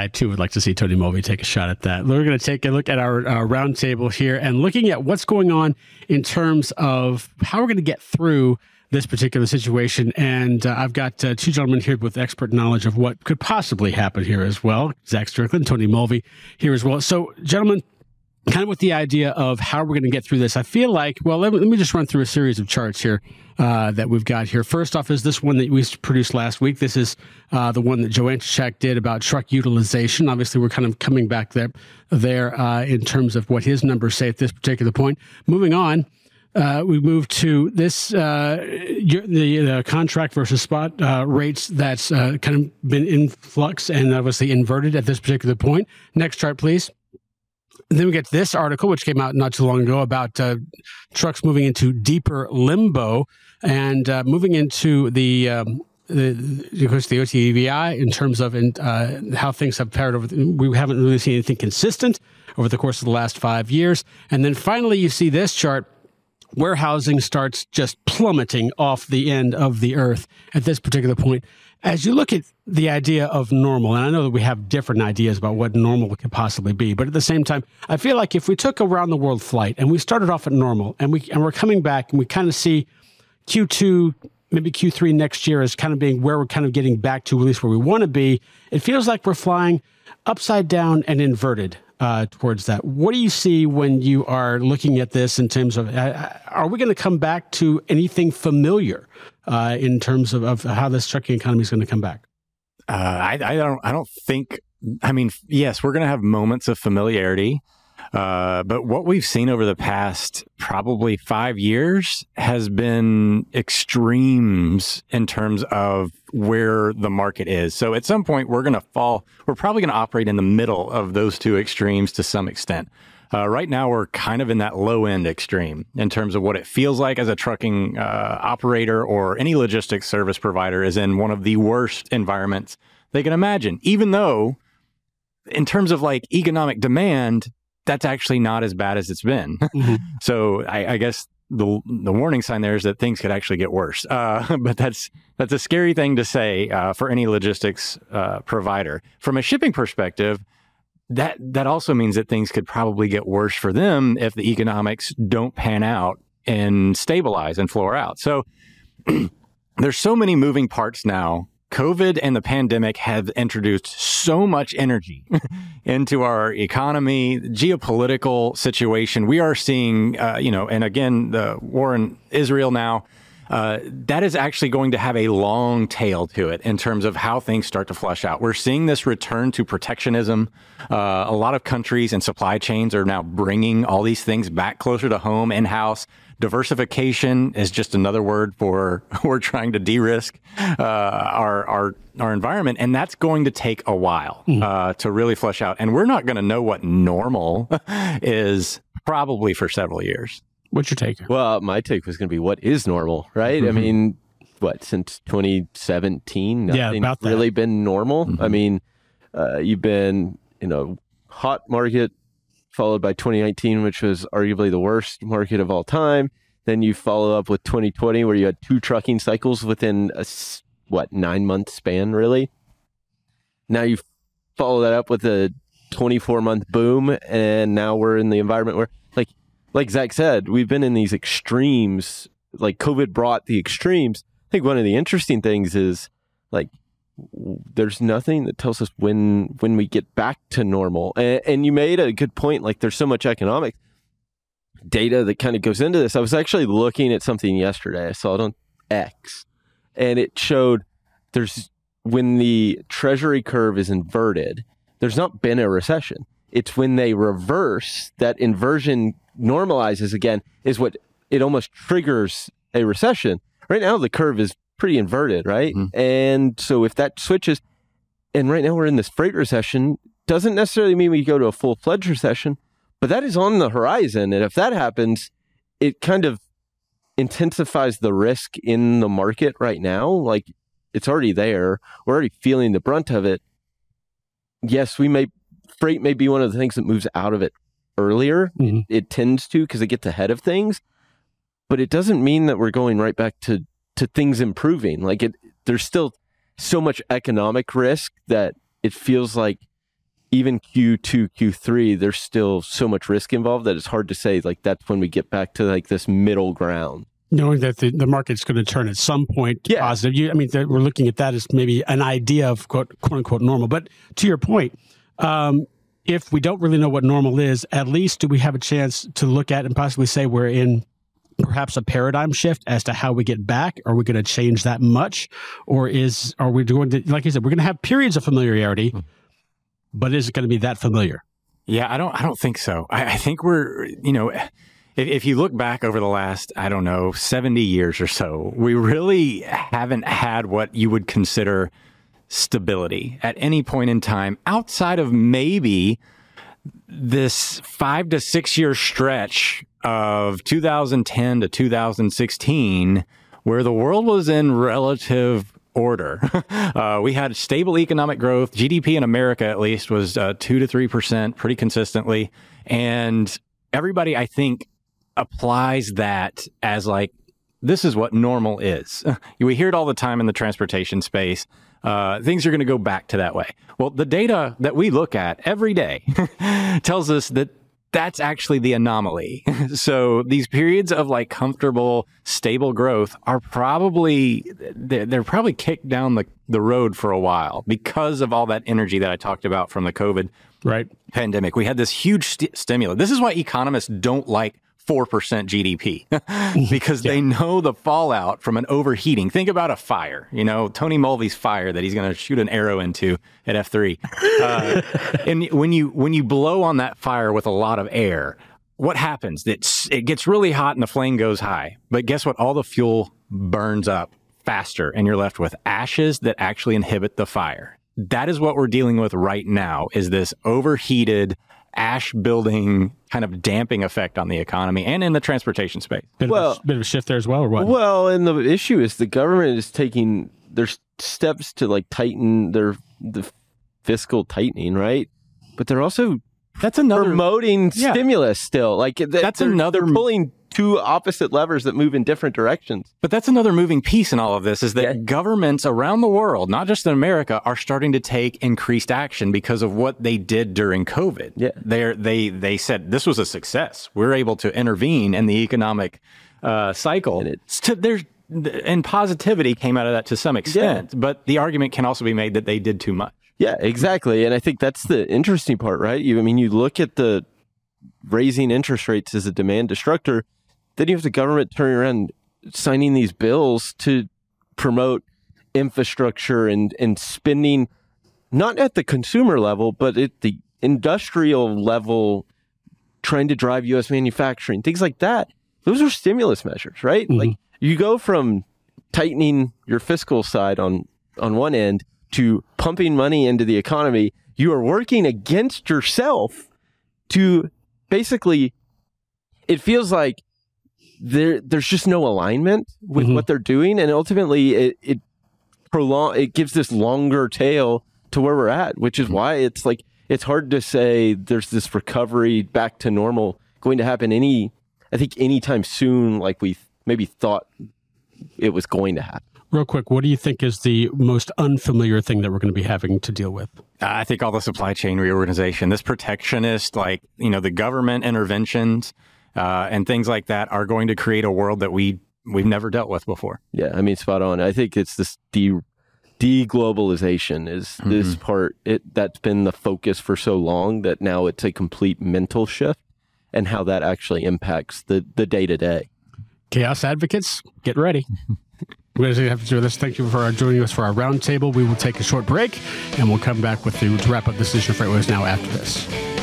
I too would like to see Tony Mulvey take a shot at that. We're going to take a look at our uh, roundtable here and looking at what's going on in terms of how we're going to get through this particular situation. And uh, I've got uh, two gentlemen here with expert knowledge of what could possibly happen here as well. Zach Strickland, Tony Mulvey here as well. So, gentlemen, kind of with the idea of how we're going to get through this, I feel like, well, let me, let me just run through a series of charts here uh, that we've got here. First off, is this one that we produced last week. This is uh, the one that Joe Antoshak did about truck utilization. Obviously, we're kind of coming back there, there uh, in terms of what his numbers say at this particular point. Moving on. Uh, we move to this uh, the, the contract versus spot uh, rates that's kind of been in flux and obviously inverted at this particular point. Next chart, please. And then we get this article, which came out not too long ago, about uh, trucks moving into deeper limbo and uh, moving into the. Um, the, of course, the OTVI in terms of in, uh, how things have fared over. The, we haven't really seen anything consistent over the course of the last five years. And then finally, you see this chart warehousing starts just plummeting off the end of the earth at this particular point. As you look at the idea of normal, and I know that we have different ideas about what normal could possibly be, but at the same time, I feel like if we took a round the world flight and we started off at normal and we and we're coming back and we kind of see Q2 maybe Q3 next year as kind of being where we're kind of getting back to at least where we want to be, it feels like we're flying upside down and inverted uh, towards that. What do you see when you are looking at this in terms of uh, are we going to come back to anything familiar uh, in terms of, of how this trucking economy is going to come back? Uh, I, I don't. I don't think. I mean, yes, we're going to have moments of familiarity. Uh, but what we've seen over the past probably five years has been extremes in terms of where the market is. So at some point, we're going to fall, we're probably going to operate in the middle of those two extremes to some extent. Uh, right now, we're kind of in that low end extreme in terms of what it feels like as a trucking uh, operator or any logistics service provider is in one of the worst environments they can imagine, even though in terms of like economic demand, that's actually not as bad as it's been. Mm-hmm. so I, I, guess the the warning sign there is that things could actually get worse. Uh, but that's that's a scary thing to say uh, for any logistics uh, provider. From a shipping perspective, that that also means that things could probably get worse for them if the economics don't pan out and stabilize and floor out. So there's so many moving parts now COVID and the pandemic have introduced so much energy into our economy, geopolitical situation. We are seeing, uh, you know, and again, the war in Israel now. Uh, that is actually going to have a long tail to it in terms of how things start to flush out. We're seeing this return to protectionism. Uh, a lot of countries and supply chains are now bringing all these things back closer to home, in house. Diversification is just another word for we're trying to de-risk uh, our our our environment, and that's going to take a while mm. uh, to really flush out. And we're not going to know what normal is probably for several years. What's your take? Well, my take was going to be what is normal, right? Mm-hmm. I mean, what since 2017, nothing's yeah, really been normal. Mm-hmm. I mean, uh, you've been in a hot market followed by 2019, which was arguably the worst market of all time. Then you follow up with 2020, where you had two trucking cycles within a what nine month span, really. Now you follow that up with a 24 month boom, and now we're in the environment where, like, Zach said, we've been in these extremes. Like COVID brought the extremes. I think one of the interesting things is like there's nothing that tells us when when we get back to normal. And, and you made a good point. Like there's so much economic data that kind of goes into this. I was actually looking at something yesterday. I saw it on X, and it showed there's when the treasury curve is inverted. There's not been a recession. It's when they reverse that inversion normalizes again is what it almost triggers a recession. Right now, the curve is pretty inverted, right? Mm-hmm. And so if that switches, and right now we're in this freight recession, doesn't necessarily mean we go to a full fledged recession, but that is on the horizon. And if that happens, it kind of intensifies the risk in the market right now. Like it's already there. We're already feeling the brunt of it. Yes, we may, freight may be one of the things that moves out of it earlier. Mm-hmm. It, it tends to because it gets ahead of things, but it doesn't mean that we're going right back to to things improving. Like it, there's still so much economic risk that it feels like even Q2, Q3, there's still so much risk involved that it's hard to say like that's when we get back to like this middle ground. Knowing that the, the market's going to turn at some point yeah. positive. You, I mean, we're looking at that as maybe an idea of quote, quote unquote normal. But to your point, um, if we don't really know what normal is, at least do we have a chance to look at and possibly say we're in perhaps a paradigm shift as to how we get back? Are we going to change that much, or is are we going to like I said, we're going to have periods of familiarity, hmm. but is it going to be that familiar? Yeah, I don't. I don't think so. I, I think we're you know. If, if you look back over the last, I don't know, 70 years or so, we really haven't had what you would consider stability at any point in time outside of maybe this five to six year stretch of 2010 to 2016, where the world was in relative order. Uh, we had stable economic growth. GDP in America, at least, was uh, 2 to 3% pretty consistently. And everybody, I think, applies that as like, this is what normal is. we hear it all the time in the transportation space. Uh, things are going to go back to that way. Well, the data that we look at every day tells us that that's actually the anomaly. so these periods of like comfortable, stable growth are probably they're probably kicked down the, the road for a while because of all that energy that I talked about from the COVID right pandemic. We had this huge st- stimulus. This is why economists don't like 4% GDP because yeah. they know the fallout from an overheating. Think about a fire, you know, Tony Mulvey's fire that he's going to shoot an arrow into at F3. Uh, and when you when you blow on that fire with a lot of air, what happens? It's, it gets really hot and the flame goes high. But guess what? All the fuel burns up faster and you're left with ashes that actually inhibit the fire. That is what we're dealing with right now is this overheated ash building kind of damping effect on the economy and in the transportation space. Bit well, of a, bit of a shift there as well, or what? Well, and the issue is the government is taking their steps to like tighten their the fiscal tightening, right? But they're also that's another promoting yeah. stimulus still. Like that's another they're pulling two opposite levers that move in different directions. But that's another moving piece in all of this is that yeah. governments around the world, not just in America, are starting to take increased action because of what they did during COVID. Yeah. they they they said this was a success. We're able to intervene in the economic uh, cycle. And to, there's and positivity came out of that to some extent, yeah. but the argument can also be made that they did too much. Yeah, exactly. And I think that's the interesting part, right? You I mean you look at the raising interest rates as a demand destructor then you have the government turning around signing these bills to promote infrastructure and, and spending not at the consumer level, but at the industrial level, trying to drive US manufacturing, things like that. Those are stimulus measures, right? Mm-hmm. Like you go from tightening your fiscal side on on one end to pumping money into the economy. You are working against yourself to basically it feels like there there's just no alignment with mm-hmm. what they're doing, and ultimately it it prolong it gives this longer tail to where we're at, which is mm-hmm. why it's like it's hard to say there's this recovery back to normal going to happen any I think anytime soon like we maybe thought it was going to happen. Real quick, what do you think is the most unfamiliar thing that we're going to be having to deal with? I think all the supply chain reorganization, this protectionist, like, you know, the government interventions, uh, and things like that are going to create a world that we we've never dealt with before. Yeah, I mean, spot on. I think it's this de deglobalization is mm-hmm. this part it that's been the focus for so long that now it's a complete mental shift and how that actually impacts the the day to day. Chaos advocates, get ready. We're going to have to do this. Thank you for joining us for our roundtable. We will take a short break and we'll come back with you to wrap up Decision FreightWaves now after this.